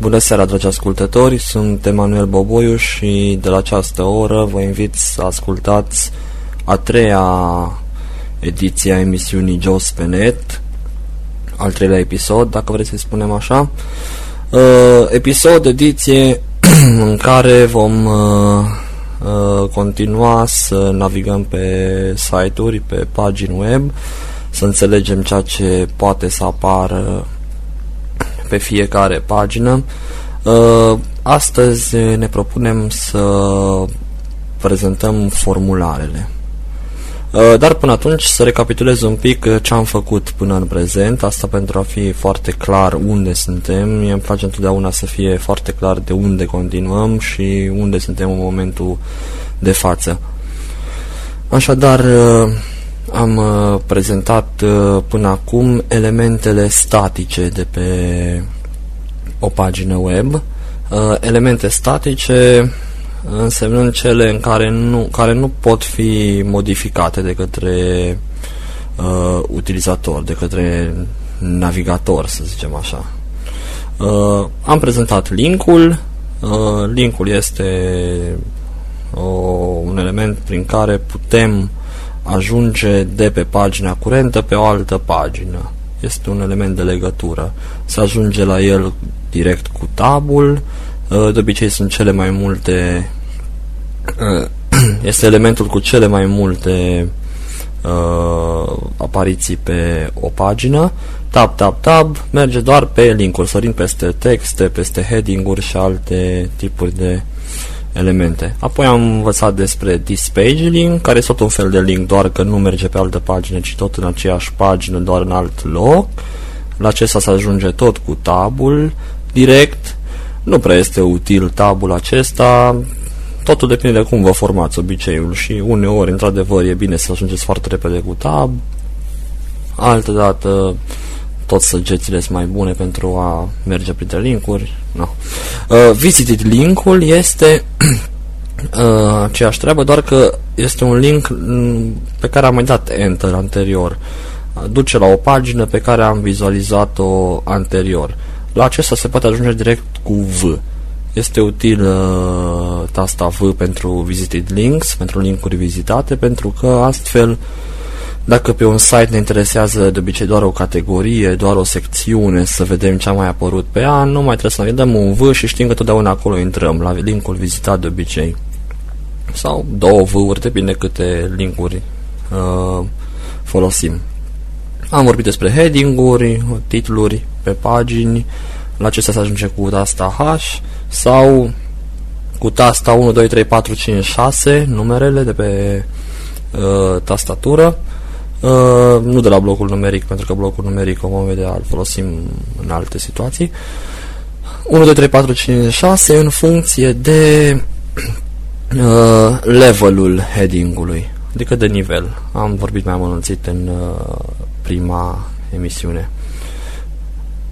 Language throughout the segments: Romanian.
Bună seara, dragi ascultători, sunt Emanuel Boboiu și de la această oră vă invit să ascultați a treia ediție a emisiunii Jos pe net, al treilea episod, dacă vreți să spunem așa. Uh, episod, ediție în care vom uh, uh, continua să navigăm pe site-uri, pe pagini web, să înțelegem ceea ce poate să apară pe fiecare pagină. Uh, astăzi ne propunem să prezentăm formularele. Uh, dar până atunci să recapitulez un pic ce am făcut până în prezent, asta pentru a fi foarte clar unde suntem. Mie îmi place întotdeauna să fie foarte clar de unde continuăm și unde suntem în momentul de față. Așadar, uh, am uh, prezentat uh, până acum elementele statice de pe o pagină web. Uh, elemente statice însemnând cele în care nu, care nu pot fi modificate de către uh, utilizator, de către navigator, să zicem așa. Uh, am prezentat linkul. Uh, linkul este o, un element prin care putem ajunge de pe pagina curentă pe o altă pagină. Este un element de legătură. Se ajunge la el direct cu tabul. Uh, de obicei sunt cele mai multe uh, este elementul cu cele mai multe uh, apariții pe o pagină. Tab, tab, tab, merge doar pe linkuri, sărind peste texte, peste heading-uri și alte tipuri de elemente. Apoi am învățat despre this page link, care este tot un fel de link, doar că nu merge pe altă pagină, ci tot în aceeași pagină, doar în alt loc. La acesta se ajunge tot cu tabul direct. Nu prea este util tabul acesta, totul depinde de cum vă formați obiceiul și uneori, într-adevăr, e bine să ajungeți foarte repede cu tab, altă dată tot săgețile sunt mai bune pentru a merge printre linkuri. No. Uh, visited linkul este uh, aceeași treabă, doar că este un link mm, pe care am mai dat enter anterior. Duce la o pagină pe care am vizualizat-o anterior. La acesta se poate ajunge direct cu V. Este util uh, tasta V pentru visited links, pentru linkuri vizitate, pentru că astfel uh, dacă pe un site ne interesează de obicei doar o categorie, doar o secțiune, să vedem ce a mai apărut pe an, nu mai trebuie să ne dăm un V și știm că totdeauna acolo intrăm, la linkul vizitat de obicei. Sau două V-uri, depinde câte linkuri uh, folosim. Am vorbit despre heading-uri, titluri pe pagini, la acestea se ajunge cu tasta H sau cu tasta 1, 2, 3, 4, 5, 6, numerele de pe uh, tastatură Uh, nu de la blocul numeric, pentru că blocul numeric o vom vedea, îl folosim în alte situații. 1, 2, 3, 4, 5, 6 în funcție de uh, levelul heading-ului, adică de nivel. Am vorbit mai amănunțit în uh, prima emisiune.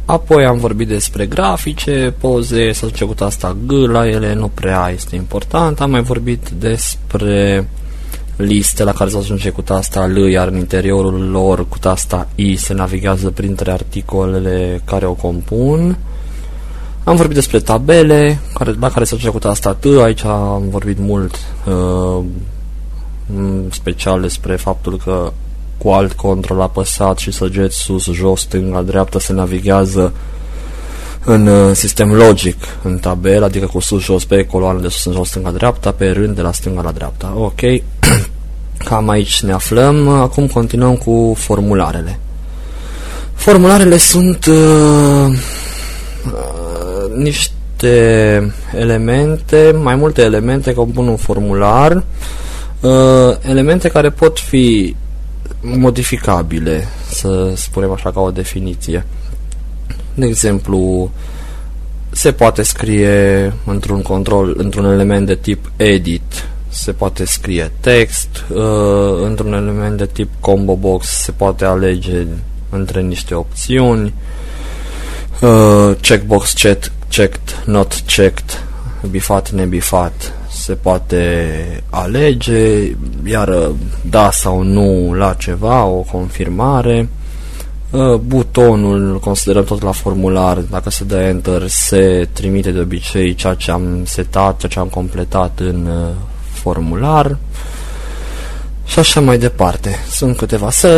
Apoi am vorbit despre grafice, poze, să duce cu asta G la ele, nu prea este important. Am mai vorbit despre liste la care se ajunge cu tasta L, iar în interiorul lor cu tasta I se navigează printre articolele care o compun. Am vorbit despre tabele, care, la care se ajunge cu tasta T, aici am vorbit mult, uh, special despre faptul că cu alt control apăsat și săgeți sus, jos, stânga, dreapta se navigează în uh, sistem logic, în tabel, adică cu sus, jos, pe coloană de sus, în jos, stânga, dreapta, pe rând de la stânga la dreapta. Ok, cam aici ne aflăm. Acum continuăm cu formularele. Formularele sunt uh, uh, niște elemente, mai multe elemente compun un formular, uh, elemente care pot fi modificabile, să spunem așa ca o definiție. De exemplu, se poate scrie într-un control, într-un element de tip edit, se poate scrie text, uh, într-un element de tip combo box se poate alege între niște opțiuni, uh, checkbox checked, checked, not checked, bifat, nebifat, se poate alege, iar da sau nu la ceva, o confirmare, Uh, butonul, considerăm tot la formular, dacă se dă Enter, se trimite de obicei ceea ce am setat, ceea ce am completat în uh, formular și așa mai departe. Sunt câteva. Să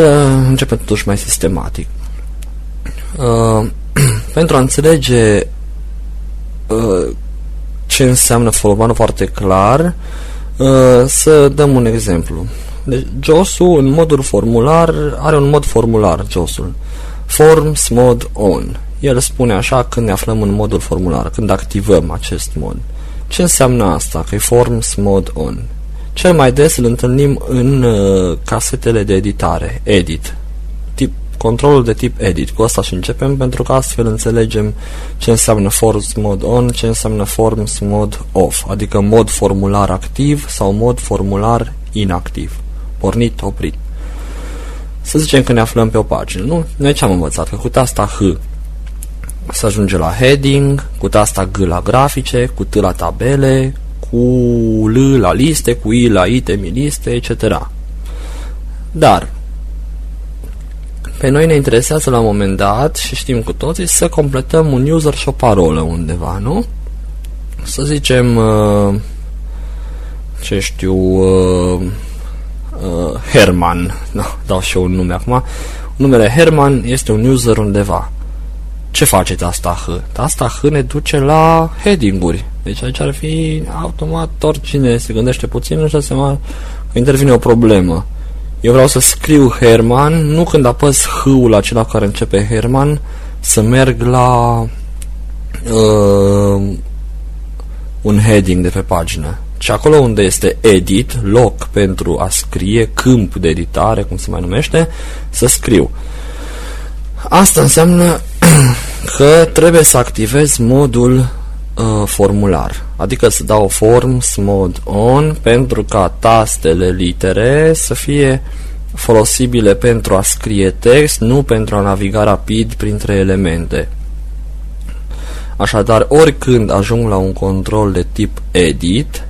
începem totuși mai sistematic. Uh, pentru a înțelege uh, ce înseamnă formularul foarte clar, uh, să dăm un exemplu. Deci, JOS-ul, în modul formular, are un mod formular, JOS-ul. Forms mod on. El spune așa când ne aflăm în modul formular, când activăm acest mod. Ce înseamnă asta? Că e forms mod on. Cel mai des îl întâlnim în uh, casetele de editare, edit. Tip, controlul de tip edit. Cu asta și începem pentru că astfel înțelegem ce înseamnă forms mod on, ce înseamnă forms mod off, adică mod formular activ sau mod formular inactiv. Pornit, oprit. Să zicem că ne aflăm pe o pagină, nu? Noi ce am învățat? Că cu tasta H să ajunge la heading, cu tasta G la grafice, cu T la tabele, cu L la liste, cu I la item, liste, etc. Dar, pe noi ne interesează la un moment dat, și știm cu toții, să completăm un user și o parolă undeva, nu? Să zicem, uh, ce știu, uh, uh, Herman, no, dau și eu un nume acum, numele Herman este un user undeva. Ce face tasta H? Tasta H ne duce la heading-uri. Deci aici ar fi automat oricine se gândește puțin, nu seama că intervine o problemă. Eu vreau să scriu Herman, nu când apăs H-ul acela care începe Herman, să merg la uh, un heading de pe pagină. Și acolo unde este edit, loc pentru a scrie, câmp de editare, cum se mai numește, să scriu. Asta înseamnă că trebuie să activez modul uh, formular, adică să dau forms mod on pentru ca tastele litere să fie folosibile pentru a scrie text, nu pentru a naviga rapid printre elemente. Așadar, oricând ajung la un control de tip edit,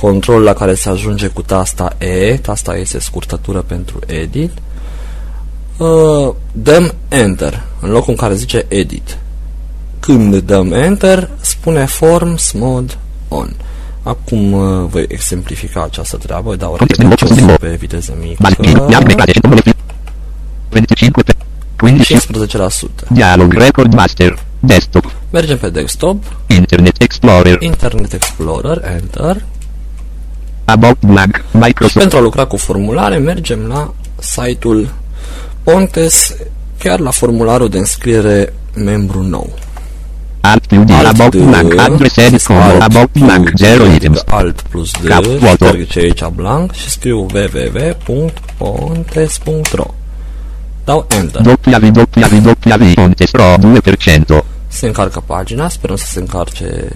control la care se ajunge cu tasta E, tasta E este scurtătură pentru edit, uh, dăm Enter, în locul în care zice Edit. Când dăm Enter, spune Forms Mode On. Acum uh, voi exemplifica această treabă, dau pe viteză mică. 15%. Dialog Record Master. Desktop. Mergem pe desktop. Internet Explorer. Internet Explorer. Enter. About Blank. Microsoft. Pentru a lucra cu formulare, mergem la site-ul Pontes, chiar la formularul de înscriere membru nou. Alt plus D. About Blank. Adresare combo. About Blank. 0 items. Alt plus D, Cap foto. șterg ce e aici blank și scriu www.pontes.ro Dau Enter. www. Pontes Pro 2%. Se încarcă pagina, sperăm să se încarce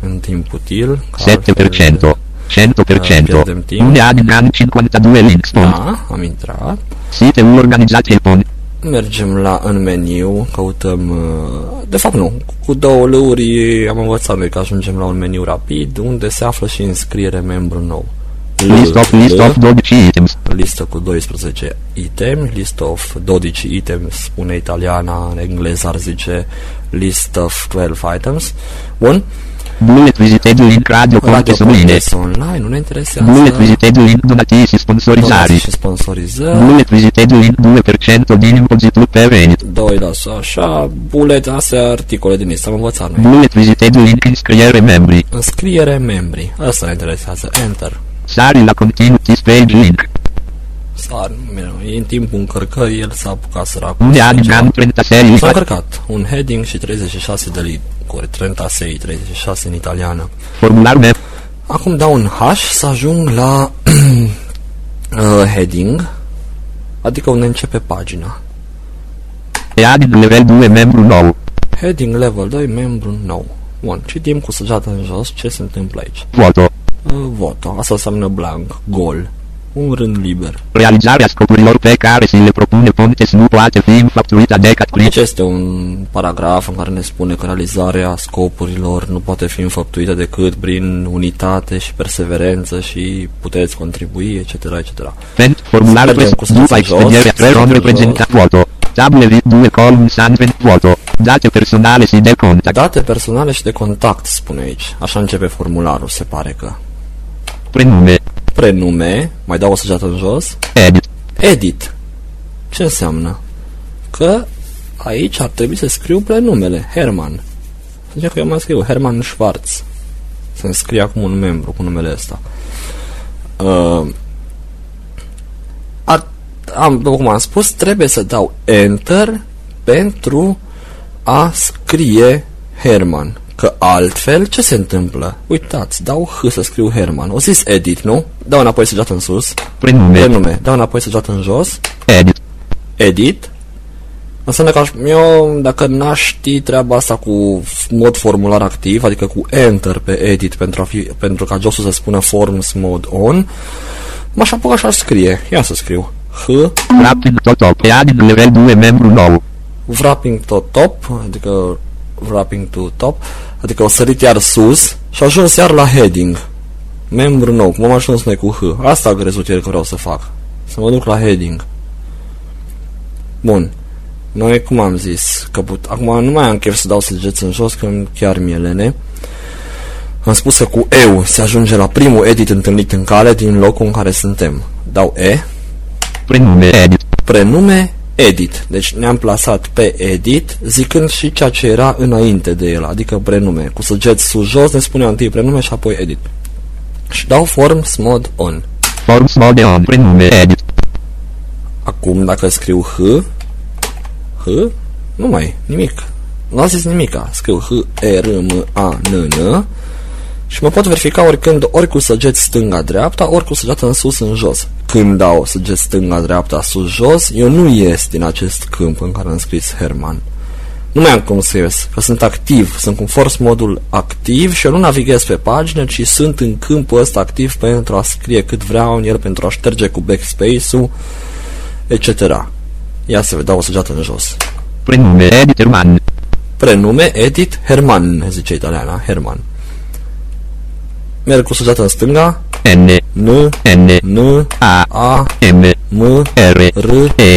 în timp util. că 7%. 100%. Pierdem timp. Une admin 52 links font. Da, am intrat. Site-ul organizației font. Mergem la în meniu, căutăm, uh, de fapt nu, cu două lăuri am învățat noi că ajungem la un meniu rapid unde se află și înscriere membru nou. List of list of 12 items. listă cu 12 itemi, list of 12 items, spune italiana, în engleză ar zice list of 12 items. Bun, Bullet visited link radio Radio conte subline. Pontes online, nu ne interesează. Bullet visited link donativi și Donații sponsorizari. și sponsorizări. Bullet visited link 2% din impozitul pe venit. 2 așa, bullet, astea articole din list, am învățat noi. Bullet visited link înscriere membri. Înscriere membri, asta ne interesează, enter. Sari la continuu this page link. Sar, e în timpul încărcării, el s-a apucat săracul. Unde să admin ceva. 30 serii. S-a încărcat un heading și 36 de linkuri, 36, 36 în italiană. Formular meu. Acum dau un H să ajung la uh, heading, adică unde începe pagina. E admin level 2 membru nou. Heading level 2, membru nou. Bun, citim cu săgeata în jos ce se întâmplă aici. Voto. Uh, voto, asta înseamnă blank, gol, un rând liber. Realizarea scopurilor pe care si le propune Pontes nu poate fi înfăptuită decât prin Aici este un paragraf în care ne spune că realizarea scopurilor nu poate fi înfăptuită decât prin unitate și perseverență și puteți contribui, etc., etc. Pentru formularul Mergem pres- cu sus după în jos, expedierea sus în trei jos. reprezenta voto. Tabule 2 column Sanven vuoto. Date personale si de contact. Date personale și de contact, spune aici. Așa începe formularul, se pare că. Prenume. Prenume, mai dau o săgeată în jos. Edit. Edit. Ce înseamnă? Că aici ar trebui să scriu prenumele, Herman. Zice că eu mai scriu Herman Schwarz. Să-mi scrie acum un membru cu numele ăsta. Uh, a, am, cum am spus, trebuie să dau Enter pentru a scrie Herman. Că altfel, ce se întâmplă? Uitați, dau H să scriu Herman. O zis edit, nu? Dau înapoi săgeată în sus. Prenume. Prenume. Dau înapoi săgeată în jos. Edit. Edit. Înseamnă că aș, eu, dacă n-aș ști treaba asta cu mod formular activ, adică cu Enter pe Edit pentru, a fi, pentru ca josul să spună Forms Mode On, m-aș apuca și aș scrie. Ia să scriu. H, Rapid tot top. Edit level 2 membru nou. wrapping to top, adică wrapping to top, adică o sărit iar sus și ajuns iar la heading. Membru nou, cum am ajuns noi cu H. Asta a crezut el că vreau să fac. Să mă duc la heading. Bun. Noi, cum am zis, că put... acum nu mai am chef să dau săgeți în jos, că chiar mi-e lene. Am spus că cu EU se ajunge la primul edit întâlnit în cale din locul în care suntem. Dau E, Prenume. Edit. prenume, edit. Deci ne-am plasat pe edit, zicând și ceea ce era înainte de el, adică prenume. Cu săgeți sus-jos ne spunea întâi prenume și apoi edit. Și dau forms mod on. Forms mode on. Prenume. Edit. Acum, dacă scriu H, H, nu mai, nimic. Nu a zis nimica. Scriu H, E, R, M, A, N, N și mă pot verifica oricând, ori cu săgeți stânga-dreapta, ori cu săgeată în sus, în jos. Când dau săgeți stânga-dreapta, sus-jos, eu nu ies din acest câmp în care am scris Herman. Nu mai am cum să ies, că sunt activ, sunt cu force modul activ și eu nu navighez pe pagină, ci sunt în câmpul ăsta activ pentru a scrie cât vreau în el, pentru a șterge cu backspace-ul, etc. Ia să dau o săgeată în jos. Prenume. Edit Herman. Prenume, edit, Herman, zice italiana, Herman. Merg cu săgeată în stânga, N. N, N. N, A. A, M. M, R. R, E.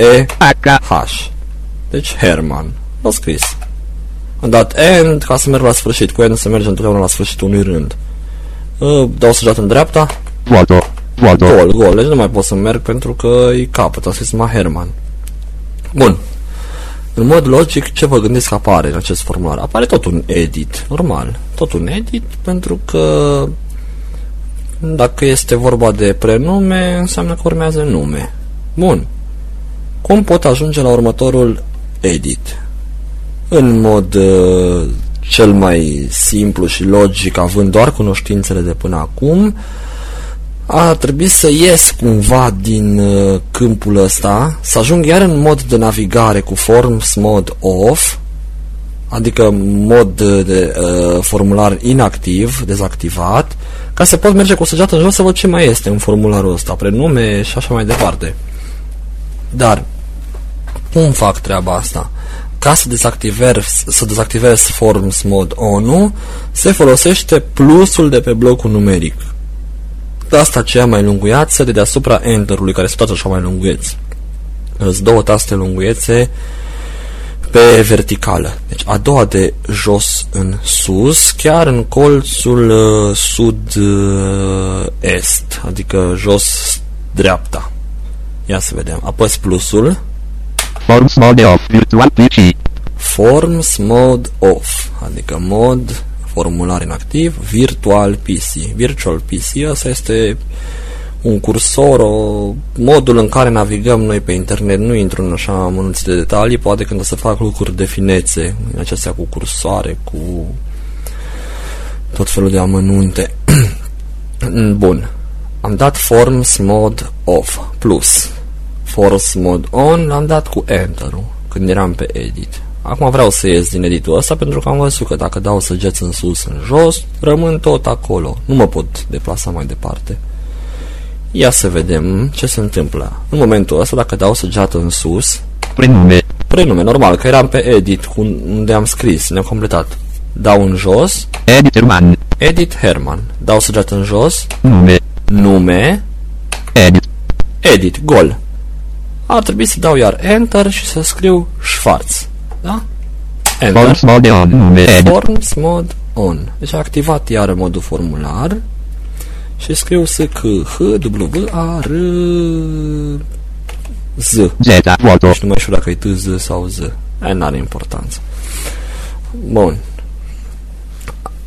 E, H. H. Deci Herman. L-a scris. Am dat end ca să merg la sfârșit. Cu end se merge întotdeauna la sfârșitul unui rând. Uh, Dau săgeată în dreapta. Vuoto. Vuoto. Gol, gol. Deci nu mai pot să merg pentru că e capăt. A scris numai Herman. Bun. În mod logic, ce vă gândiți că apare în acest formular? Apare tot un edit, normal. Tot un edit, pentru că dacă este vorba de prenume, înseamnă că urmează nume. Bun. Cum pot ajunge la următorul edit? În mod uh, cel mai simplu și logic, având doar cunoștințele de până acum, a trebuit să ies cumva din uh, câmpul ăsta, să ajung iar în mod de navigare cu forms mod off, adică mod de, de uh, formular inactiv, dezactivat, ca să pot merge cu săgeată în jos să văd ce mai este în formularul ăsta, prenume și așa mai departe. Dar, cum fac treaba asta? Ca să dezactivez, să dezactivez forms mod ONU, se folosește plusul de pe blocul numeric tasta aceea mai lunguiață de deasupra Enter-ului, care sunt tot așa mai lunguieți. Sunt două taste lunguiețe pe verticală. Deci a doua de jos în sus, chiar în colțul uh, sud-est, adică jos dreapta. Ia să vedem. Apăs plusul. Forms mode off. Virtual PC. Forms mode off, adică mod formular inactiv, virtual PC. Virtual PC, asta este un cursor, o, modul în care navigăm noi pe internet, nu intru în așa mănunți de detalii, poate când o să fac lucruri de finețe, în acestea cu cursoare, cu tot felul de amănunte. Bun. Am dat Forms Mode Off plus Forms Mode On, l-am dat cu Enter-ul când eram pe Edit. Acum vreau să ies din editul ăsta pentru că am văzut că dacă dau săgeți în sus, în jos, rămân tot acolo. Nu mă pot deplasa mai departe. Ia să vedem ce se întâmplă. În momentul ăsta, dacă dau săgeată în sus, Prenume. prenume, normal, că eram pe edit, cu unde am scris, ne-am completat. Dau în jos, Edit Herman. edit Herman. Dau săgeată în jos, Nume. nume, Edit. edit, gol. ar trebui să dau iar Enter și să scriu Schwarz. Da? Enter. Forms mode on. Nume edit. Forms mod on. Deci a activat iar modul formular și scriu S, C, H, W, A, R, Z. Z. Voto. Deci nu mai știu dacă e T, Z sau Z. Aia n-are importanță. Bun.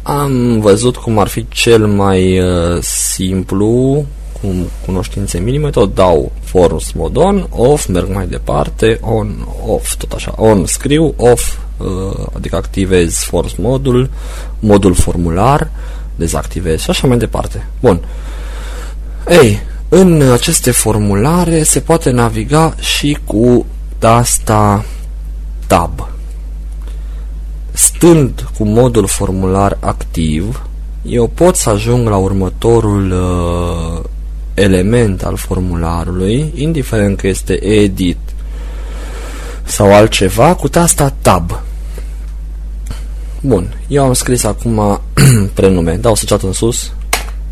Am văzut cum ar fi cel mai uh, simplu, cu cunoștințe minime, tot dau forms mod on, off, merg mai departe, on, off, tot așa. On scriu, off, uh, adică activez forms modul, modul formular, dezactivez și așa mai departe. Bun. Ei, în aceste formulare se poate naviga și cu tasta Tab. Stând cu modul formular activ, eu pot să ajung la următorul uh, element al formularului, indiferent că este edit sau altceva, cu tasta Tab. Bun, eu am scris acum prenume, dau săgeată în sus,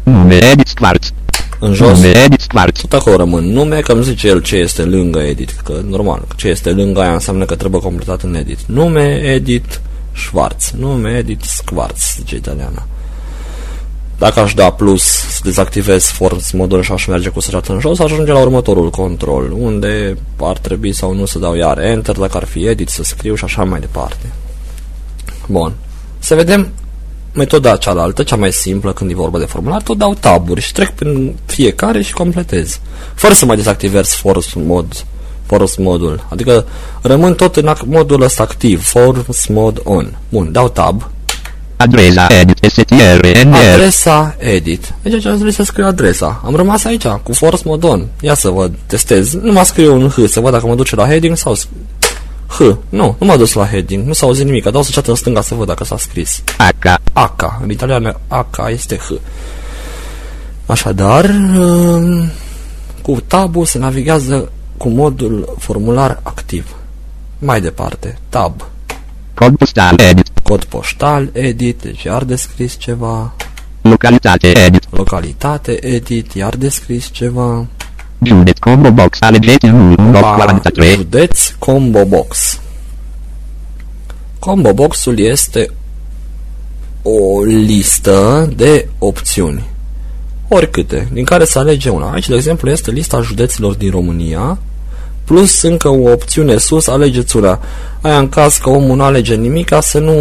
Nume edit Schwarz. în jos, Nume edit Schwarz. tot acolo rămân nume, că îmi zice el ce este lângă edit, că normal, ce este lângă aia înseamnă că trebuie completat în edit. Nume, edit, Schwarz. Nume, edit, Schwarz, zice italiana. Dacă aș da plus să dezactivez force modul și aș merge cu săgeată în jos, ajunge la următorul control, unde ar trebui sau nu să dau iar Enter, dacă ar fi edit, să scriu și așa mai departe. Bun. Să vedem metoda cealaltă, cea mai simplă când e vorba de formular, tot dau taburi și trec prin fiecare și completez. Fără să mai dezactivez force mod, force modul. Adică rămân tot în ac- modul ăsta activ, force mod on. Bun, dau tab, Adresa edit STRNR. adresa edit. Deci aici aș trebui să scriu adresa. Am rămas aici, cu force mod on. Ia să văd, testez. Nu mă scriu un H, să văd dacă mă duce la heading sau... s- H. Nu, nu m-a dus la heading. Nu s-a auzit nimic. Dau să în stânga să văd dacă s-a scris. H. AK. În italiană AK este H. Așadar, um, cu tabul se navigează cu modul formular activ. Mai departe, tab, Cod postal edit. cod poștal, edit, deci iar descris ceva, Localitate edit. localitate, edit, iar descris ceva, Județ combo box alegeți 1 Pa, 43. județ, combo box. Combo boxul este o listă de opțiuni, oricâte, din care să alege una. Aici, de exemplu, este lista judeților din România, plus încă o opțiune sus, alegeți una. Aia în caz că omul nu alege nimica, să nu,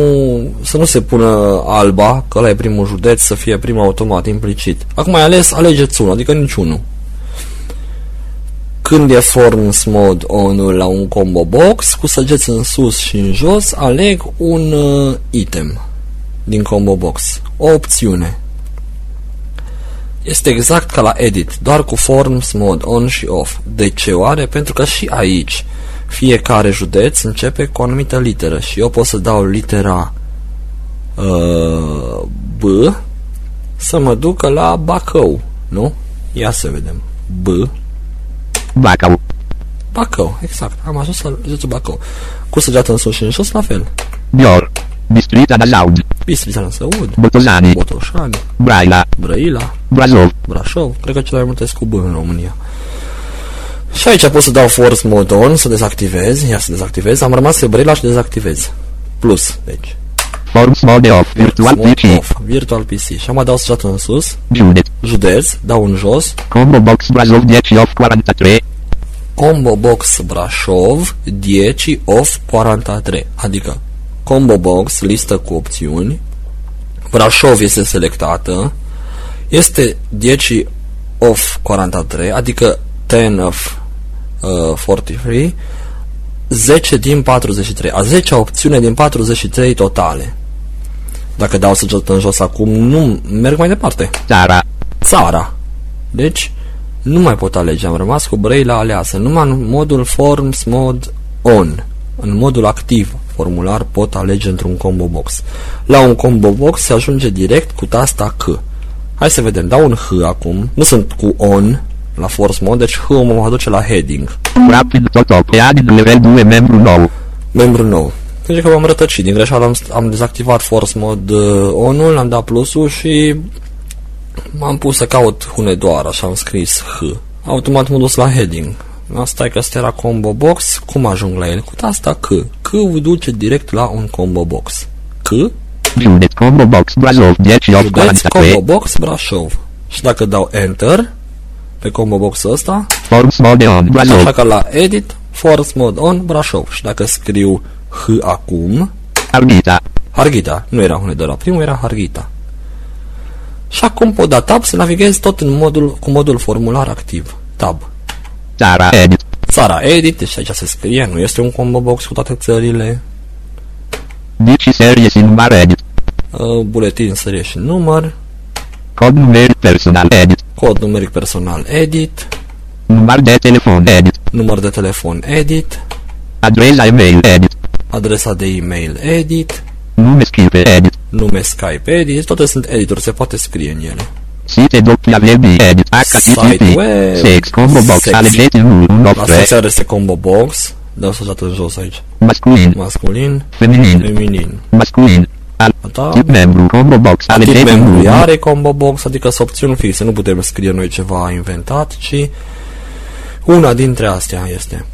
să nu se pună alba, că ăla e primul județ, să fie primul automat, implicit. Acum ai ales, alegeți unul, adică niciunul. Când e Forms Mode on la un combo box, cu săgeți în sus și în jos, aleg un uh, item din combo box, o opțiune. Este exact ca la edit, doar cu Forms Mode on și off. De ce oare? Pentru că și aici fiecare județ începe cu o anumită literă și eu pot să dau litera uh, B să mă ducă la Bacău, nu? Ia să vedem. B Bacău. Bacău, exact. Am ajuns la județul Bacău. Cu săgeată în sus și în jos, la fel. Bior. Distrita da Laud. Bistrița în Săud, Botozani. Botoșani, Braila. Brăila, Brazov. Brașov, cred că cele mai multe sunt cu B în România. Și aici pot să dau force mode on, să dezactivez, ia să dezactivez, am rămas pe Brăila și dezactivez. Plus, deci. Forms mode off. Virtual Mode PC. off, virtual PC. Și am dau săgeată în sus, Județ. județ, dau în jos, Combo box Brazov 10 off 43. combo box Brașov 10 off 43 adică combo box listă cu opțiuni Brașov este selectată este 10 off 43 adică 10 of uh, 43 10 din 43 a 10 opțiune din 43 totale dacă dau săgeată în jos acum nu merg mai departe Țara. țara. Deci, nu mai pot alege, am rămas cu Braille aleasă. Numai în modul Forms Mod On. În modul activ, formular, pot alege într-un combo box. La un combo box se ajunge direct cu tasta C. Hai să vedem, dau un H acum. Nu sunt cu On la Force Mode, deci H mă va duce la Heading. Rapid Totop. E adin level 2 membru nou. Membru nou. Deci că m-am rătăcit. Din greșeală am, am dezactivat Force Mode uh, On-ul, am dat plusul și m-am pus să caut Hunedoara și am scris H. Automat m-am dus la heading. Asta e că asta era combo box. Cum ajung la el? Cu asta C. C duce direct la un combo box. C. Județ Combo Box Brașov 10 8 Județ 43 combo box Brașov. Și dacă dau enter pe combo box ăsta, Forms Mode On așa Brașov că la edit, force mode on Brașov. Și dacă scriu H acum, Arghita Harghita, nu era unde de la primul, era Harghita. Și acum pot da tab să navighez tot în modul, cu modul formular activ. Tab. Țara Edit Țara edit, deci aici se scrie, nu este un combo box cu toate țările. Dici serie și număr Edit Uh, buletin, serie și număr. Cod numeric personal Edit Cod numeric personal edit. Număr de telefon Edit Număr de telefon edit. Adresa e-mail Edit Adresa de e-mail edit. Nume Skype Edit Nume Skype edit. Toate sunt editor, se poate scrie în ele. Site WWB Edit Site HTTP web, Sex Combo Box sex. Alegeți 1 1 8 Asta se are este combo box. Dau să în jos aici. Masculin. Masculin, Feminin. Feminin. Masculin. Al Da. Tip membru Combo Box Tip Alegeți membru 1 are combo box, adică sunt opțiuni fixe, nu putem scrie noi ceva inventat, ci una dintre astea este.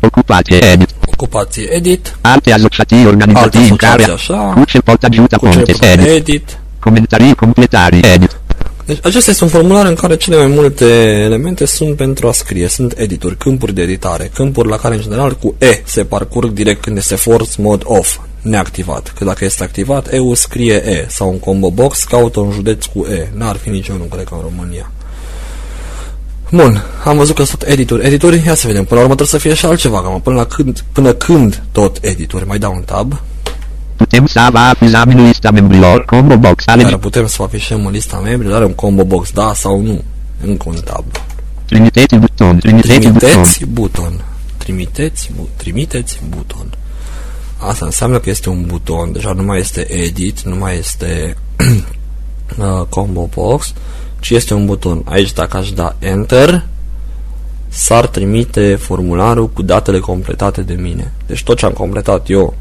Ocupație Edit ocupație edit, Alte asociații alte organizații în care asociații așa, Cu ce pot ajuta cu ce contes Edit edit. Comentarii completare Edit Deci acesta este un formular în care cele mai multe elemente sunt pentru a scrie, sunt edituri, câmpuri de editare, câmpuri la care în general cu E se parcurg direct când este force mode off, neactivat. Că dacă este activat, E-ul scrie E sau un combo box caută un județ cu E. N-ar fi niciunul, cred că în România. Bun, am văzut că sunt edituri. Edituri, ia să vedem, până la urmă trebuie să fie și altceva, că mă, până, la când, până când tot edituri. Mai dau un tab, Putem să avem lista membrilor Combo Box care Alegeți putem să afișăm în lista membrilor, are un combo box, da sau nu. Încă un tab. Trimiteți buton Trimiteți buton Trimiteți buton. Trimiteți, bu- trimiteți buton. Asta înseamnă că este un buton, deja nu mai este edit, nu mai este uh, combo box, ci este un buton. Aici dacă aș da enter, s-ar trimite formularul cu datele completate de mine. Deci tot ce am completat eu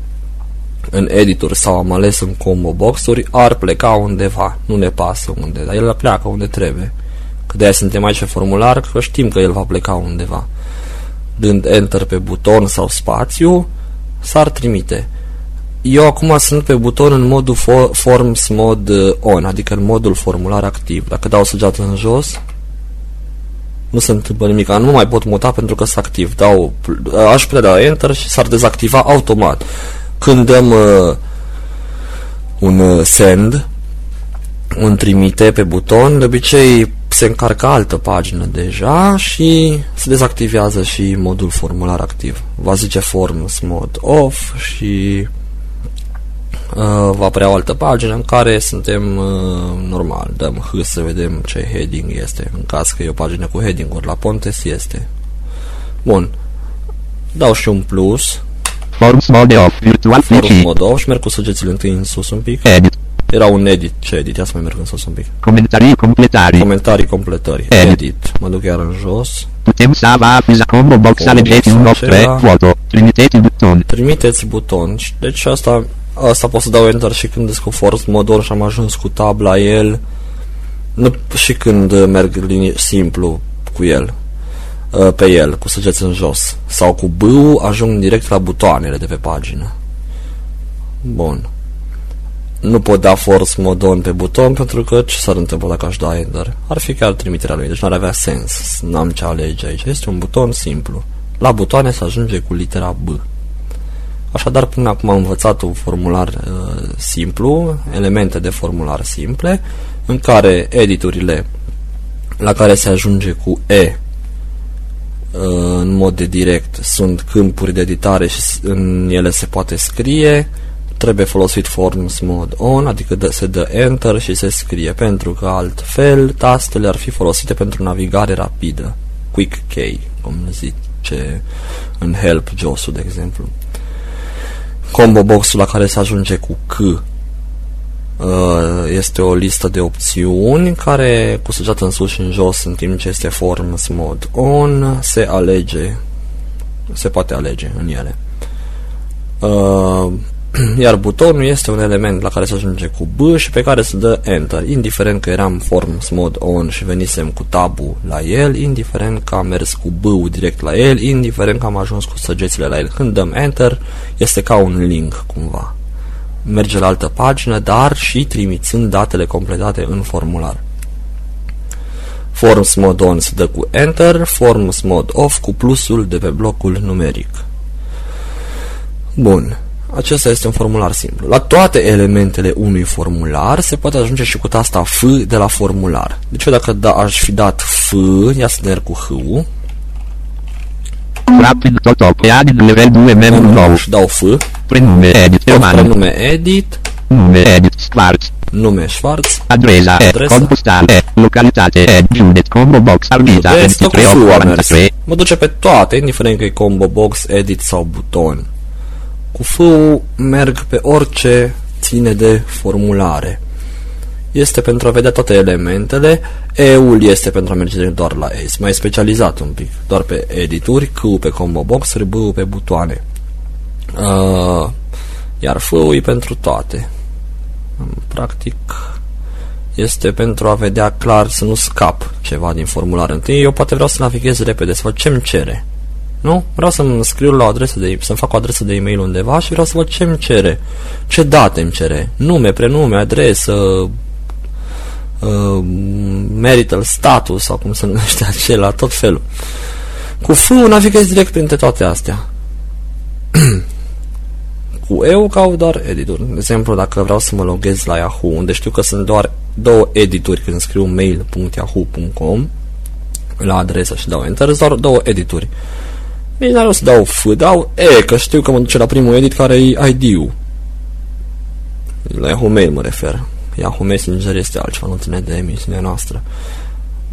în editor sau am ales în combo boxuri ar pleca undeva, nu ne pasă unde, dar el pleacă unde trebuie. Că de aia suntem aici pe formular, că știm că el va pleca undeva. Dând enter pe buton sau spațiu, s-ar trimite. Eu acum sunt pe buton în modul fo- Forms mod uh, on, adică în modul formular activ. Dacă dau săgeată în jos, nu se întâmplă nimic. Nu mai pot muta pentru că sunt activ. Dau, aș putea da enter și s-ar dezactiva automat. Când dăm uh, un uh, send, un trimite pe buton, de obicei se încarcă altă pagină deja și se dezactivează și modul formular activ. Va zice forms mod off și uh, va apărea o altă pagină în care suntem uh, normal. Dăm H să vedem ce heading este. În caz că e o pagină cu heading-uri la Pontes este. Bun. Dau și un plus. Forms Mode Off Virtual Forms Flicky mod off și merg cu săgețile întâi în sus un pic. Edit Era un edit. Ce edit? Ia să mai merg în sus un pic. Comentarii completare Comentarii, completări. Edit. Edit. Mă duc iar în jos. Putem să avem Combo Box Combo Alegeți box 1 8 3 acela. Foto Trimiteți buton Trimiteți buton. Și- Deci asta, asta pot să dau enter și când sunt cu force mode on și am ajuns cu tab la el. Nu, și când uh, merg linie, simplu cu el. Uh, Pe el, cu săgeți în jos. Sau cu B ajung direct la butoanele de pe pagină. Bun. Nu pot da force mode on pe buton pentru că ce s-ar întâmpla dacă aș da enter? Ar fi chiar trimiterea lui, deci n-ar avea sens. N-am ce alege aici. Este un buton simplu. La butoane se ajunge cu litera B. Așadar, până acum am învățat un formular uh, simplu, elemente de formular simple, în care editurile la care se ajunge cu E uh, în mod de direct. Sunt câmpuri de editare și s- în ele se poate scrie, trebuie folosit forms mode on, adică dă, se dă enter și se scrie, pentru că altfel tastele ar fi folosite pentru navigare rapidă, quick key, cum zice în help josul, de exemplu. Combo boxul la care se ajunge cu C. uh, este o listă de opțiuni care cu săgeată în sus și în jos în timp ce este forms mode on se alege se poate alege în ele uh, Iar butonul este un element la care se ajunge cu B și pe care se dă Enter, indiferent că eram Forms Mode On și venisem cu tabul la el, indiferent că am mers cu B direct la el, indiferent că am ajuns cu săgețile la el. Când dăm Enter, este ca un link cumva. Merge la altă pagină, dar și trimițând datele completate în formular. Forms Mode On se dă cu Enter, Forms Mode Off cu plusul de pe blocul numeric. Bun. Acesta este un formular simplu. La toate elementele unui formular se poate ajunge și cu tasta F de la formular. Deci eu dacă da, aș fi dat F, ia să ne cu H-ul. Rapid Totop, din level 2 membru nou. Și dau F. Prenume edit, Tot prenume edit. Nume edit, Schwarz. Nume Schwarz. Adresa, Adresa. compostare, localitate, ed, Judet, combo box, Alvita, Vezi, tot cu 23, F-ul am mers. 43. Mă duce pe toate, indiferent că e combo box, edit sau buton. Cu f merg pe orice ține de formulare. Este pentru a vedea toate elementele, E-ul este pentru a merge doar la E, mai specializat un pic, doar pe edituri, C pe combo box, B pe butoane. Uh, iar f e pentru toate. Practic, este pentru a vedea clar să nu scap ceva din formular. Întâi eu poate vreau să navighez repede, să văd ce-mi cere. Nu? Vreau să-mi scriu la o adresă de să-mi fac o adresă de e-mail undeva și vreau să văd ce-mi cere. Ce date îmi cere. Nume, prenume, adresă, uh, marital status sau cum se numește acela, tot felul. Cu F navighez direct printre toate astea. Cu EU caut doar edituri. De exemplu, dacă vreau să mă loghez la Yahoo, unde știu că sunt doar două edituri când scriu mail.yahoo.com la adresă și dau Enter, doar două edituri. Nici n-are o să dau F, dau E, că știu că mă duce la primul edit care e ID-ul. La Yahoo Mail mă refer. Yahoo Messenger este altceva, nu ține de emisiunea noastră.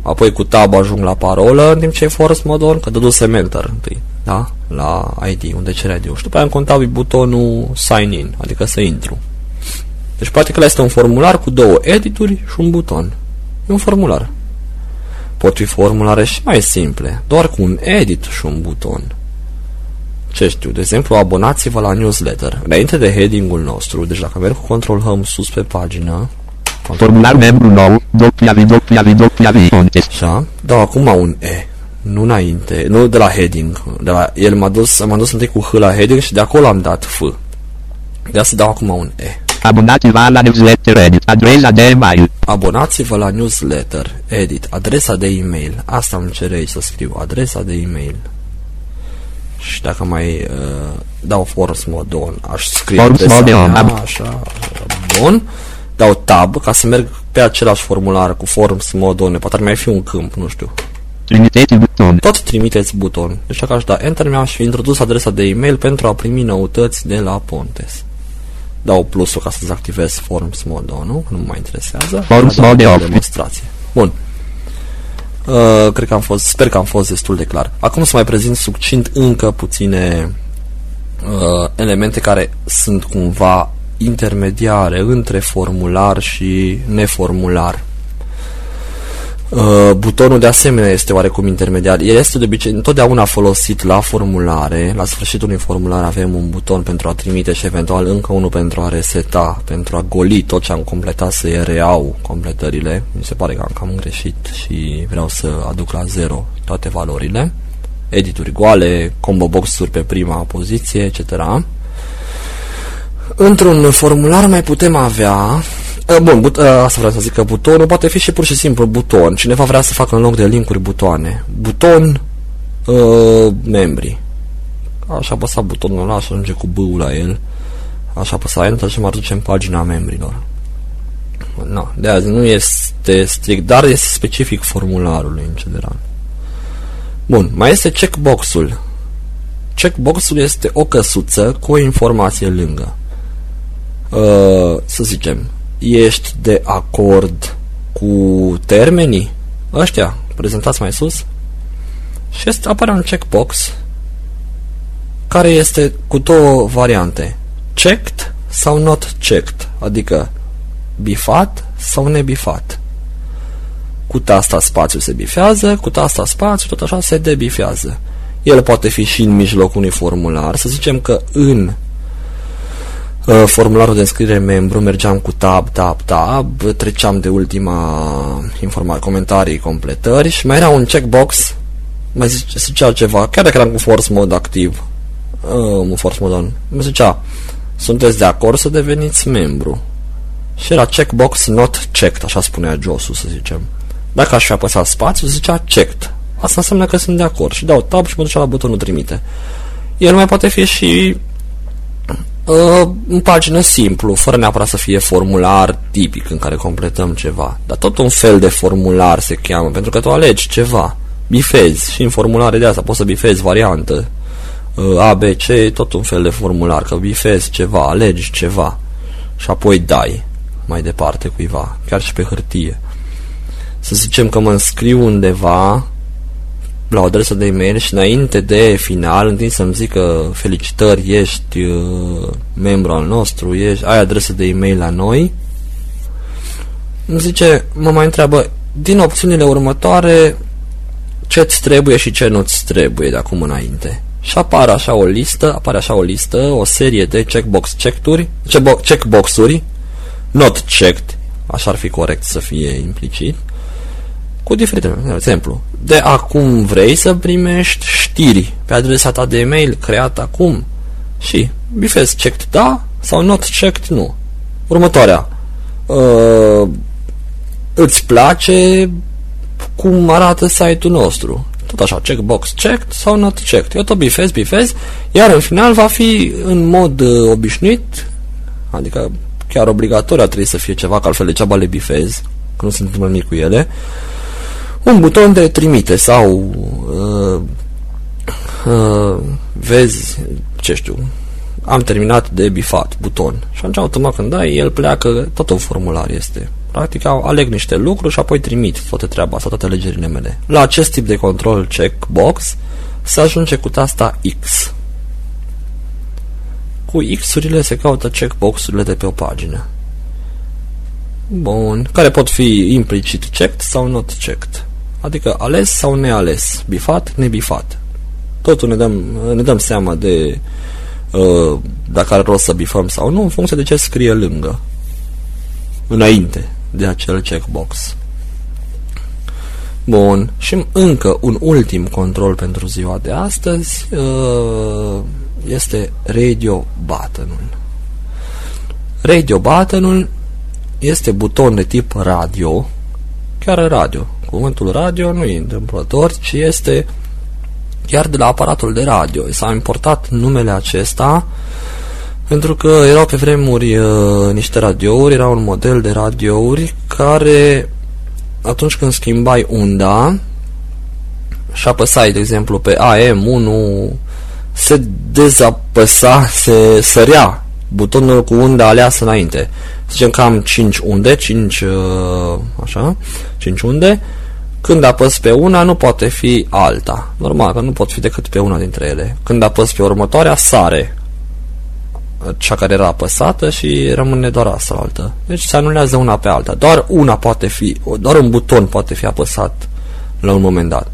Apoi cu tab ajung la parolă, în timp ce e force mode on, că dădusem enter întâi, da? La ID, unde cere ID-ul. Și după aia în contabil butonul sign in, adică să intru. Deci practic ăla este un formular cu două edituri și un buton. E un formular. Pot fi formulare și mai simple, doar cu un edit și un buton. Ce știu, de exemplu, abonați-vă la newsletter. Înainte de heading-ul nostru, deci dacă merg cu control home sus pe pagină, Formular membru nou, www, contest. Așa, dau acum un E. Nu înainte, nu de la heading. De la, el m-a dus, m-a dus întâi cu H la heading și de acolo am dat F. De asta dau acum un E. Abonați-vă la newsletter edit, adresa de e-mail. Abonați-vă la newsletter, edit, adresa de e-mail. Asta îmi cere aici să scriu, adresa de e-mail. Și dacă mai uh, dau force mode on, aș scrie Force adresa mode on, mea, am. așa, bun. Dau tab ca să merg pe același formular cu forms mode on, poate ar mai fi un câmp, nu știu. Trimiteți buton. Tot trimiteți buton. Deci dacă aș da Enter, mi-aș fi introdus adresa de e-mail pentru a primi noutăți de la Pontes. Dau plusul ca să dezactivez Forms Mode On, nu? Nu mă mai interesează. Forms Dau Mode o Off. Demonstrație. Bun. Uh, cred că am fost, sper că am fost destul de clar. Acum să mai prezint succint încă puține uh, elemente care sunt cumva intermediare între formular și neformular. Uh, butonul de asemenea este oarecum intermediar. El este de obicei întotdeauna folosit la formulare. La sfârșitul unui formular avem un buton pentru a trimite și eventual încă unul pentru a reseta, pentru a goli tot ce am completat să reau completările. Mi se pare că am cam greșit și vreau să aduc la zero toate valorile. Edituri goale, combo box-uri pe prima poziție, etc. Într-un formular mai putem avea Uh, Bun, but, uh, asta vreau să zic că butonul poate fi și pur și simplu buton. Cineva vrea să facă în loc de linkuri butoane. Buton uh, membri. Așa apăsa butonul ăla și ajunge cu b la el. Așa apăsa Enter și mă duce în pagina membrilor. No, de azi nu este strict, dar este specific formularului în general. Bun, mai este checkbox-ul. Checkbox-ul este o căsuță cu o informație lângă. Uh, să zicem, ești de acord cu termenii ăștia? Prezentați mai sus. Și este, apare un checkbox care este cu două variante. Checked sau not checked? Adică bifat sau nebifat? Cu tasta spațiu se bifează cu tasta spațiu tot așa se debifează. El poate fi și în mijlocul unui formular să zicem că în uh, formularul de înscriere membru, mergeam cu tab, tab, tab, treceam de ultima informare, comentarii, completări și mai era un checkbox, mai zice, zicea ceva, chiar dacă eram cu force mode activ, uh, un force mode on, mi zicea, sunteți de acord să deveniți membru? Și era checkbox not checked, așa spunea Josu, să zicem. Dacă aș fi apăsat spațiu, zicea checked. Asta înseamnă că sunt de acord și dau tab și mă duce la butonul trimite. El mai poate fi și uh, în pagină simplu, fără neapărat să fie formular tipic în care completăm ceva. Dar tot un fel de formular se cheamă, pentru că tu alegi ceva. Bifezi și în formulare de asta poți să bifezi variantă. Uh, A, B, C, tot un fel de formular, că bifezi ceva, alegi ceva și apoi dai mai departe cuiva, chiar și pe hârtie. Să zicem că mă înscriu undeva la o adresă de e-mail și înainte de final, întâi să-mi zică felicitări, ești uh, membru al nostru, ești, ai adresă de e-mail la noi, îmi zice, mă mai întreabă, din opțiunile următoare, ce-ți trebuie și ce nu-ți trebuie de acum înainte. Și apare așa o listă, apare așa o listă, o serie de checkbox check-uri, checkbox-uri, not checked, așa ar fi corect să fie implicit, cu diferite, de exemplu, de acum vrei să primești știri pe adresa ta de e-mail creat acum și bifezi checked da sau not checked nu. Următoarea, uh, îți place cum arată site-ul nostru. Tot așa, checkbox checked sau not checked. Eu tot bifez, bifez, iar în final va fi în mod uh, obișnuit, adică chiar obligatoriu trebuie să fie ceva, că altfel degeaba le bifez, că nu se întâmplă nimic cu ele, un buton de trimite sau uh, uh, vezi, ce știu, am terminat de bifat, buton. Și atunci automat când dai, el pleacă, tot un formular este. Practic aleg niște lucruri și apoi trimit toată treaba asta, toate alegerile mele. La acest tip de control checkbox se ajunge cu tasta X. Cu X-urile se caută checkbox-urile de pe o pagină. Bun. Care pot fi implicit checked sau not checked. Adică ales sau neales, bifat, nebifat. Totul ne dăm, ne dăm seama de uh, dacă are rost să bifăm sau nu, în funcție de ce scrie lângă, înainte de acel checkbox. Bun, și încă un ultim control pentru ziua de astăzi uh, este radio button-ul. Radio button-ul este buton de tip radio, chiar radio, Cuvântul radio nu e întâmplător, ci este chiar de la aparatul de radio. S-a importat numele acesta pentru că erau pe vremuri uh, niște radiouri, era un model de radiouri care atunci când schimbai unda și apăsai, de exemplu, pe AM1 se dezapăsa, se sărea butonul cu unda aleasă înainte. Zicem că am 5 unde, 5 uh, așa, 5 unde când apăs pe una, nu poate fi alta. Normal că nu pot fi decât pe una dintre ele. Când apăs pe următoarea, sare cea care era apăsată și rămâne doar asta altă. Deci se anulează una pe alta. Doar una poate fi, doar un buton poate fi apăsat la un moment dat.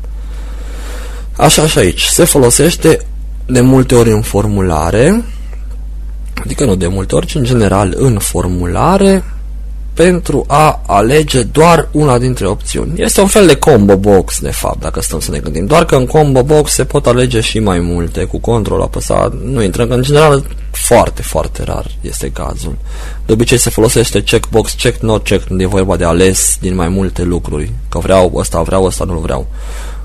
Așa și aici. Se folosește de multe ori în formulare, adică nu de multe ori, ci în general în formulare, pentru a alege doar una dintre opțiuni. Este un fel de combo box, de fapt, dacă stăm să ne gândim. Doar că în combo box se pot alege și mai multe, cu control apăsat, nu intrăm, în general foarte, foarte rar este cazul. De obicei se folosește checkbox, check, not check, când e vorba de ales din mai multe lucruri, că vreau ăsta, vreau ăsta, nu vreau.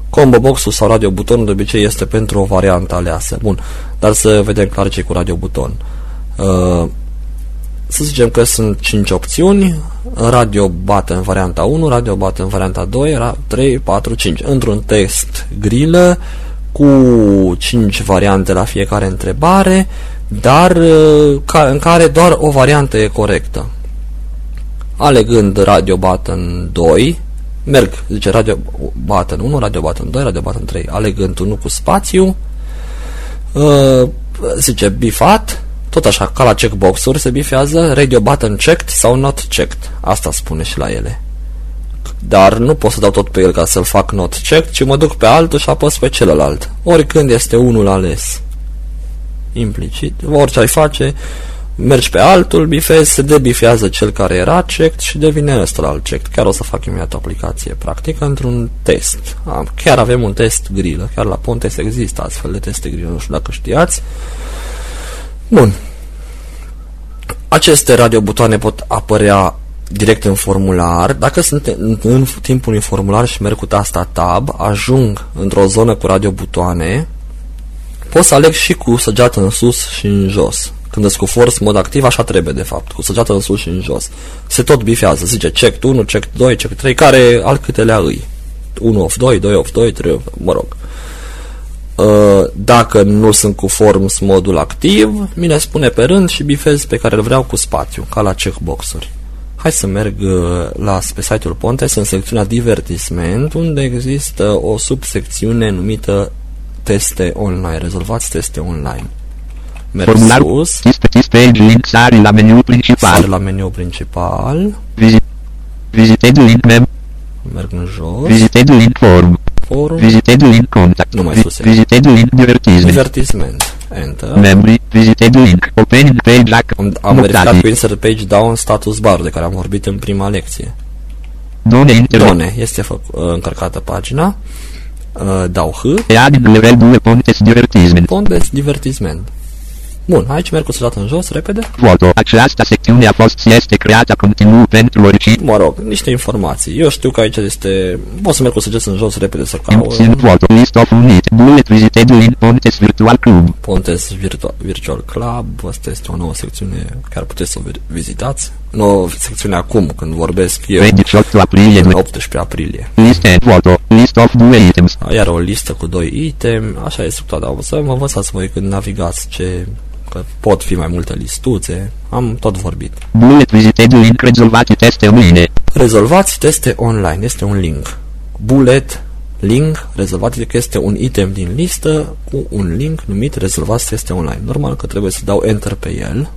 Combo box-ul sau radio butonul de obicei este pentru o variantă aleasă. Bun, dar să vedem clar ce cu radio buton. Uh, să zicem că sunt 5 opțiuni, radio bate în varianta 1, radio bate în varianta 2, 3, 4, 5. Într-un text grilă cu 5 variante la fiecare întrebare, dar uh, în care doar o variantă e corectă. Alegând radio button 2, merg, zice radio button 1, radio button 2, radio button 3, alegând unul cu spațiu, uh, zice bifat, tot așa, ca la checkbox-uri se bifează radio button checked sau not checked. Asta spune și la ele. Dar nu pot să dau tot pe el ca să-l fac not checked, ci mă duc pe altul și apăs pe celălalt. Oricând este unul ales. Implicit, orice ai face, mergi pe altul, bifezi, se debifează cel care era checked și devine ăsta al checked. Chiar o să fac imediat o aplicație practică într-un test. Am, chiar avem un test grilă, chiar la Pontes există astfel de teste grilă, nu știu dacă știați. Bun. Aceste radiobutoane pot apărea direct în formular. Dacă sunt în, în timpul unui formular și merg cu tasta Tab, ajung într-o zonă cu radiobutoane, pot să aleg și cu săgeată în sus și în jos. Când îți cu force mod activ, așa trebuie de fapt, cu săgeată în sus și în jos. Se tot bifează, zice check 1, check 2, check 3, care al câtelea îi. 1 of 2, 2 of 2, 3 of, mă rog. Uh, dacă nu sunt cu forms modul activ, mi le spune pe rând și bifez pe care îl vreau cu spațiu, ca la checkbox-uri. Hai să merg uh, la, pe site-ul Pontes în secțiunea divertisment, unde există o subsecțiune numită teste online, rezolvați teste online. Merg Formular sus, Test page link sari la meniu sar principal. la meniu principal, Visit Visited link mem merg în jos, Visited link form forum, Visited link contact. Nu mai Vi- sus e. Visited link divertisment divertisment, enter. Membri Visited link. Opening page. Lack Am, am verificat cu insert page down status bar de care am vorbit în prima lecție. Done internet. Done, este fă, încărcată pagina. Uh, Dau H, Add level 2 Pontes divertisment Pontes divertisment. Bun, aici merg cu săgeată în jos, repede. Foto Această secțiune a fost și este creată continuu pentru orice Mă rog, niște informații. Eu știu că aici este... Pot să merg cu săgeți în jos, repede să caut. Sin foto List of unit Bullet Visited link Pontes Virtual Club Pontes Virtu- Virtual Club, asta este o nouă secțiune, chiar puteți să o vi- vizitați. Nouă secțiune acum, când vorbesc eu, 28 aprilie în 18 aprilie. List and foto List of 2 items Iar o listă cu doi item, așa e structura, dar o să mă învățați voi când navigați ce... că pot fi mai multe listuțe, am tot vorbit. Bullet Visited link Rezolvate teste online Rezolvați teste online, este un link. Bullet, link, rezolvați că este un item din listă cu un link numit rezolvați teste online. Normal că trebuie să dau enter pe el.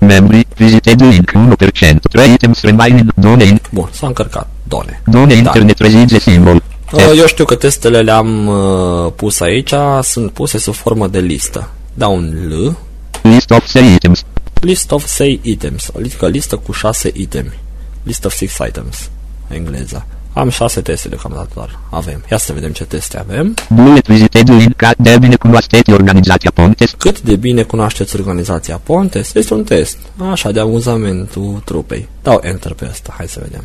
Membri Visited link 1% 3 items remaining Done Bun, s-a încărcat. Done. Done internet rezige symbol Uh, Eu știu că testele le-am uh, pus aici, sunt puse sub formă de listă. Dau un L, List of 3 items list of 6 items, adică listă cu 6 itemi. List of 6 items, engleza. Am 6 teste deocamdată doar. Avem. Ia să vedem ce teste avem. Bullet Visited link Cat de bine cunoașteți organizația Pontes Cât de bine cunoașteți organizația Pontes? Este un test. Așa, de amuzamentul trupei. Dau enter pe asta. Hai să vedem.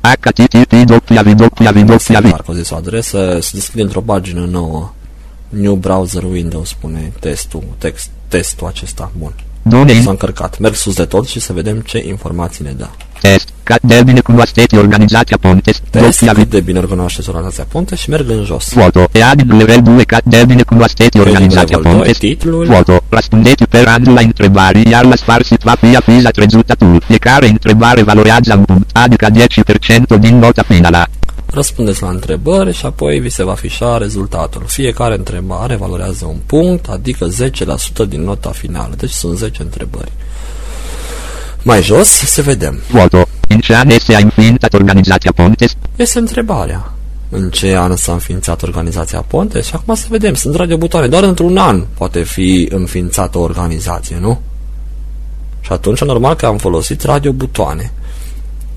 HTTP www Parcă o zis o adresă. Se deschide într-o pagină nouă. New browser window spune testul, text, testul acesta. Bun. Done S-a încărcat. Merg sus de tot și să vedem ce informații ne dă. Test Cat de bine cunoașteți organizația Pontes Test cât de bine cunoașteți organizația Pontes și merg în jos. Foto Add level 2 Cat de bine cunoașteți organizația Pontes titlul. Foto Răspundeți pe rând la întrebări iar la sfârșit va fi afizat rezultatul Fiecare întrebare valorează un punct adică 10% din nota finală Răspundeți la întrebări și apoi vi se va afișa rezultatul. Fiecare întrebare valorează un punct, adică 10% din nota finală. Deci sunt 10 întrebări. Mai jos să vedem. Foto În ce an se a înființat organizația Pontes Este întrebarea. În ce an s-a înființat organizația Ponte? Și acum să vedem. Sunt radiobutoane. Doar într-un an poate fi înființată o organizație, nu? Și atunci, normal că am folosit radiobutoane.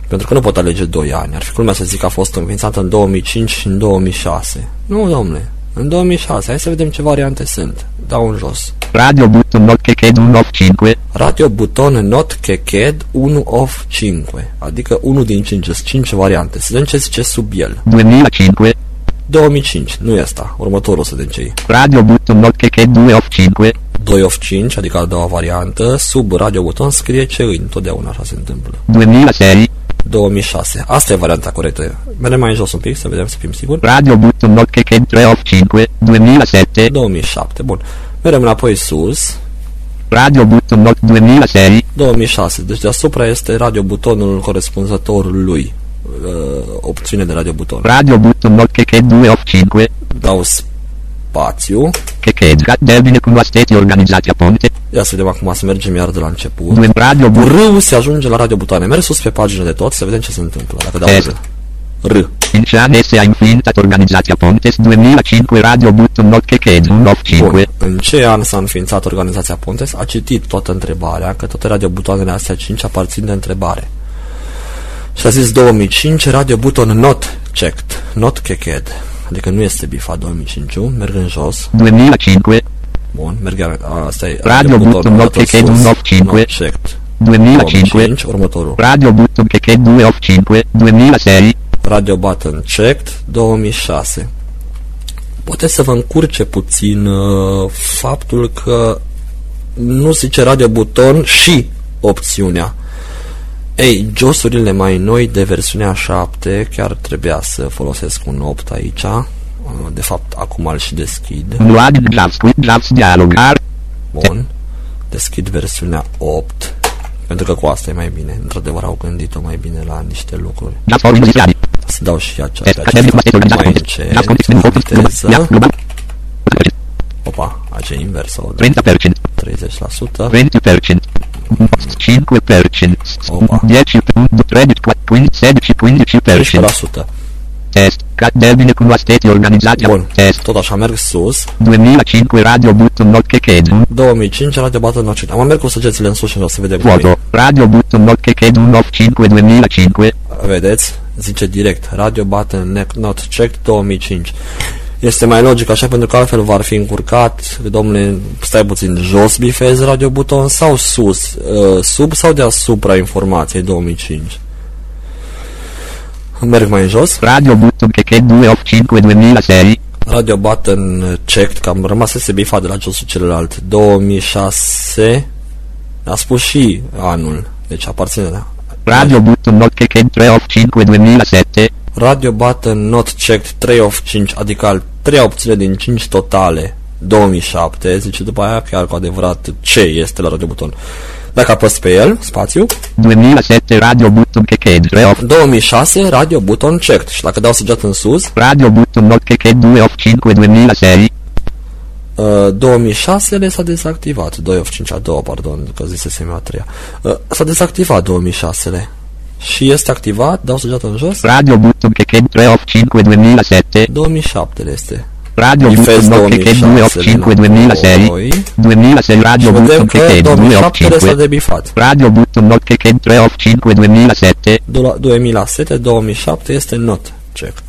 Pentru că nu pot alege 2 ani. Ar fi culmea să zic că a fost înființată în 2005 și în 2006. Nu, domnule. În 2006. Hai să vedem ce variante sunt. Dau în jos. Radio Button Not Keked 1 of 5 Radio buton not keked 1 of 5. Adică 1 din 5. Sunt 5 variante. Să vedem ce zice sub el. 2005 2005, nu e asta. Următorul să vedem ce e. Radio Button Not Keked 2 of 5 2 of 5, adică a doua variantă, sub radio buton scrie ce îi, întotdeauna așa se întâmplă. 2006 2006. Asta e varianta corectă. Mergem mai în jos un pic să vedem să fim siguri. Radio Button Not Keked 3 of 5 2007 2007, bun. Mergem înapoi sus. Radio Button Not 2006 2006, deci deasupra este radio butonul corespunzător lui. Uh, opțiune de radio buton. Radio Button Not Keked 2 of 5 Dau spațiu. Keked Cat de bine cunoașteți organizația Ponte Ia să vedem acum să mergem iar de la început. 2 Radio Cu Button R se ajunge la radio butoane. Merg sus pe pagină de tot să vedem ce se întâmplă. Dacă dau Test. R. R. In ce anni si è infinita organizzația Pontes 2005 Radio Button Not Cheched 185 Bun. În ce an s-a înființat organizația Pontes? A citit toată întrebarea, că toate radiobutoanele astea 5 aparțin de întrebare. Și a zis 2005, Radio Button Not Checked, Not Checked. Adică nu este bifat 2005, merg în jos. 2005 Bun, merg asta e Radio Button Not dată Checked sus, 185 Not Checked. 2005 2005, următorul. Radio Button Cheched 285 2006 Radio Button Checked 2006 Poate să vă încurce puțin uh, faptul că nu zice Radio Buton și opțiunea. Ei, josurile mai noi de versiunea 7 chiar trebuia să folosesc un 8 aici. Uh, De fapt, acum îl și deschid. Luat din JavaScript Javs dialogar Bun. Deschid versiunea 8. Pentru că cu asta e mai bine. Într-adevăr au gândit-o mai bine la niște lucruri. Javs for Windows Să dau și acea, Test pe Academic Master aceasta Organizat mai Pontes încet, Javs Context Menu Focus viteză. Ia Global Opa, aici e invers sau 30% 30%. 20% 5% Opa. 10 13 15 16 15% 15%. Test Cat termine cunoașteți organizația Bun, Test tot așa merg sus. 2005 Radio Button Not Cheched 2005 Radio Battle Nocit. Am merg cu săgețile în sus și o să vedem cum e. Foto Radio Button Not Cheched 185 2005 Vedeți? Zice direct. Radio Battle Neck Not Checked 2005. Este mai logic așa pentru că altfel v-ar fi încurcat, domnule, stai puțin, jos bifezi radio buton sau sus, uh, sub sau deasupra informației 2005. Merg mai în jos. Radio Button Cheched 285 2006 Radio Button checked, că am rămas să se bifa de la josul celălalt. 2006, a spus și anul, deci aparține la Radio Button Not Cheched 385 2007 Radio Button Not Checked 3 of 5, adică al 3 opțiune din 5 totale 2007, zice după aia chiar cu adevărat ce este la Radio Button. Dacă apăs pe el, spațiu, 2007 Radio Button Cheched 385 2006 Radio Button Checked și dacă dau săgeat în sus, Radio Button Not Cheched 285 2006 uh, 2006 le s-a dezactivat, 2 of 5 a doua, pardon, că zisesem eu a treia. Uh, s-a dezactivat 2006-le și este activat, dau săgeat în jos, Radio Button Cheched 385 2007 2007 le este. Radio Ifes Button Not Cheched 285 2006 2006 Radio Și Button vedem că Cheched 2007 le s-a 285 debifat. Radio Button Not Cheched 385 2007 Do- 2007, 2007 este not checked.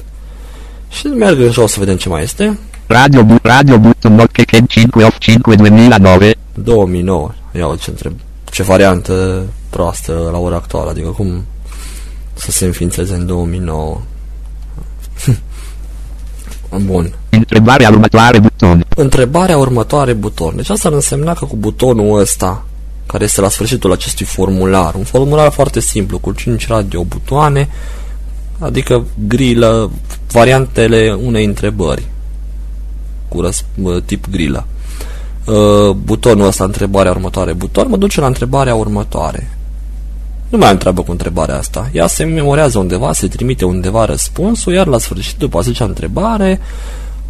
Și merg în jos să vedem ce mai este. Radio Bu Radio Button Not Cheched 585 2009 2009. Ia uite ce întreb. Ce variantă proastă la ora actuală. Adică cum să se înființeze în 2009. Bun. Întrebarea următoare buton Întrebarea următoare buton. Deci asta ar însemna că cu butonul ăsta, care este la sfârșitul acestui formular, un formular foarte simplu, cu 5 radio butoane, adică grilă, variantele unei întrebări, cu răs, bă, tip grilă. Uh, butonul ăsta, întrebarea următoare, buton, mă duce la întrebarea următoare. Nu mai întreabă cu întrebarea asta. Ea se memorează undeva, se trimite undeva răspunsul, iar la sfârșit, după a zicea întrebare,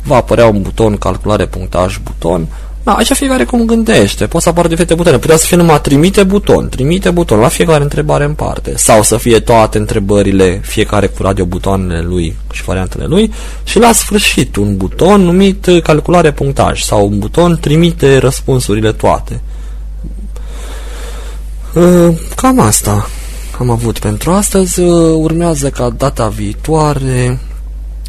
va apărea un buton calculare punctaj buton. Da, aici fiecare cum gândește. Poate să apară diferite butoane. Putea să fie numai trimite buton, trimite buton la fiecare întrebare în parte. Sau să fie toate întrebările, fiecare cu radio butoanele lui și variantele lui. Și la sfârșit un buton numit uh, calculare punctaj. Sau un buton trimite răspunsurile toate. Uh, Cam asta am avut pentru astăzi. Uh, Urmează ca data viitoare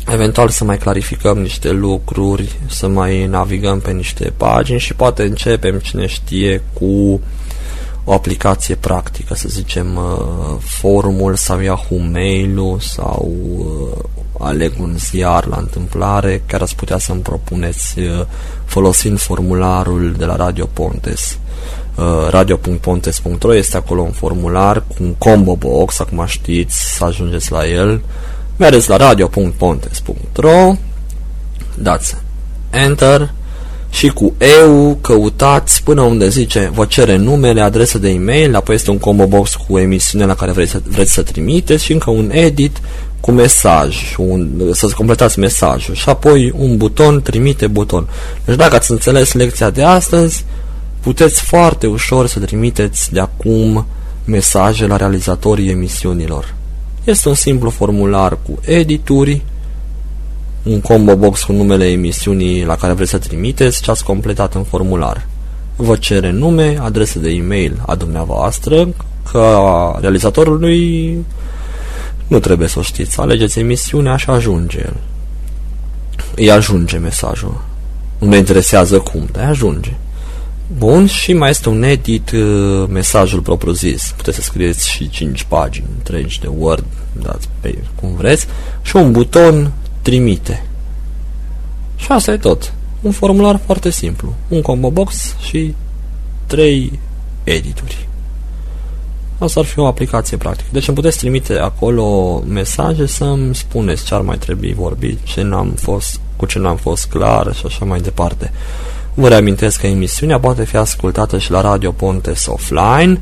eventual să mai clarificăm niște lucruri, să mai navigăm pe niște pagini și poate începem, cine știe, cu o aplicație practică, să zicem uh, forumul sau Yahoo Mail-ul sau uh, aleg un ziar la întâmplare, chiar ați putea să-mi propuneți uh, folosind formularul de la Radio Pontes. Uh, radio.pontes.ro este acolo un formular cu un combo box, acum știți să ajungeți la el mergeți la radio.pontes.ro dați Enter și cu EU căutați până unde zice vă cere numele, adresă de e-mail, apoi este un combo box cu emisiunea la care vreți să, vreți să trimiteți și încă un edit cu mesaj, un, să completați mesajul și apoi un buton, trimite buton. Deci dacă ați înțeles lecția de astăzi, puteți foarte ușor să trimiteți de acum mesaje la realizatorii emisiunilor Este un simplu formular cu edituri, un combo box cu numele emisiunii la care vreți să trimiteți ce ați completat în formular. Vă cere nume, adresă de e-mail a dumneavoastră, că realizatorului nu trebuie să o știți. Alegeți emisiunea și ajunge el. Îi ajunge mesajul. Nu ne interesează cum, dar ajunge. Bun, și mai este un edit uh, mesajul propriu-zis. Puteți să scrieți și 5 pagini întregi de Word, dați pe cum vreți, și un buton trimite. Și asta e tot. Un formular foarte simplu. Un combo box și 3 edituri. Asta ar fi o aplicație practică. Deci îmi puteți trimite acolo mesaje să-mi spuneți ce ar mai trebui vorbit, ce n-am fost, cu ce n-am fost clar și așa mai departe. Vă reamintesc că emisiunea poate fi ascultată și la Radio Pontes offline.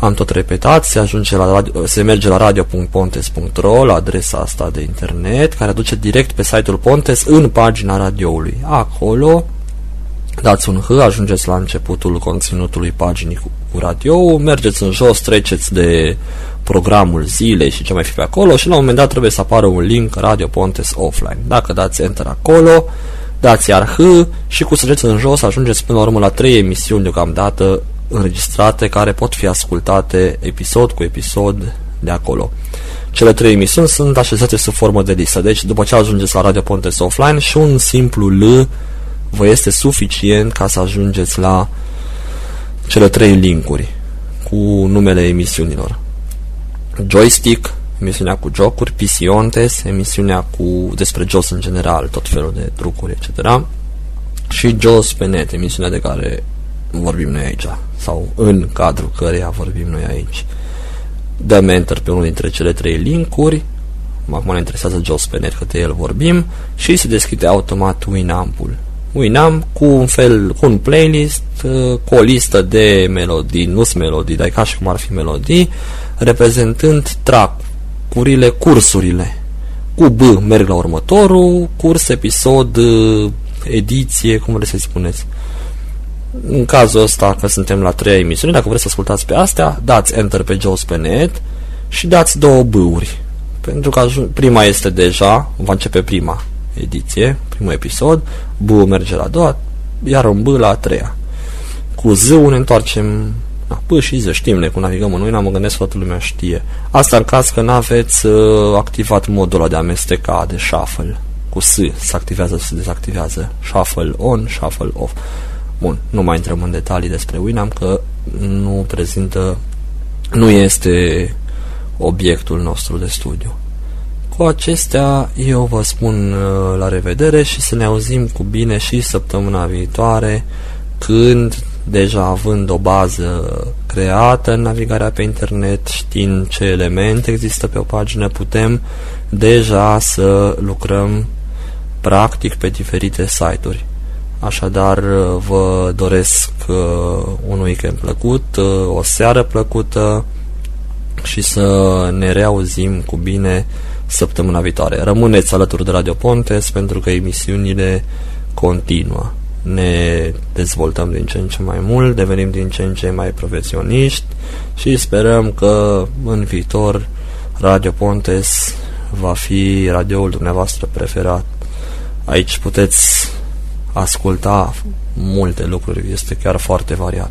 Am tot repetat, se, ajunge la radio, se merge la radio.pontes.ro, la adresa asta de internet, care duce direct pe site-ul Pontes în pagina radioului. Acolo dați un H, ajungeți la începutul conținutului paginii cu, cu radio, mergeți în jos, treceți de programul zilei și ce mai fi pe acolo și la un moment dat trebuie să apară un link Radio Pontes Offline. Dacă dați Enter acolo, dați iar H și cu săgeți în jos ajungeți până la urmă la trei emisiuni deocamdată înregistrate care pot fi ascultate episod cu episod de acolo. Cele trei emisiuni sunt așezate sub formă de listă, deci după ce ajungeți la Radio Pontes Offline și un simplu L vă este suficient ca să ajungeți la cele trei linkuri cu numele emisiunilor. Joystick, emisiunea cu jocuri, Pisiontes, emisiunea cu despre jos în general, tot felul de trucuri, etc. Și Jos pe net, emisiunea de care vorbim noi aici, sau în cadrul căreia vorbim noi aici. Dăm enter pe unul dintre cele trei linkuri, acum ne interesează Jos pe net, că de el vorbim, și se deschide automat Winamp-ul. Winamp cu un fel, cu un playlist, cu o listă de melodii, nu sunt melodii, dar ca și cum ar fi melodii, reprezentând tracurile, cursurile. Cu B merg la următorul curs, episod, ediție, cum vreți să spuneți. În cazul ăsta, că suntem la treia emisiune, dacă vreți să ascultați pe astea, dați Enter pe jos pe net și dați două B-uri. Pentru că prima este deja, va începe prima ediție, primul episod, B merge la a doua, iar un B la a treia. Cu Z ne întoarcem da, P și Z, știm ne, cum navigăm în noi, mă gândesc toată lumea știe. Asta în caz că n-aveți uh, activat modul ăla de amesteca, de shuffle. Cu S se activează, se dezactivează. Shuffle on, shuffle off. Bun, nu mai intrăm în detalii despre Winamp că nu prezintă, nu este obiectul nostru de studiu. Cu acestea eu vă spun uh, la revedere și să ne auzim cu bine și săptămâna viitoare când deja având o bază creată în navigarea pe internet, știind ce elemente există pe o pagină, putem deja să lucrăm practic pe diferite site-uri. Așadar, uh, vă doresc uh, un weekend plăcut, uh, o seară plăcută și să ne reauzim cu bine săptămâna viitoare. Rămâneți alături de Radio Pontes pentru că emisiunile continuă. Ne dezvoltăm din ce în ce mai mult, devenim din ce în ce mai profesioniști și sperăm că în viitor Radio Pontes va fi radioul dumneavoastră preferat. Aici puteți asculta multe lucruri, este chiar foarte variat.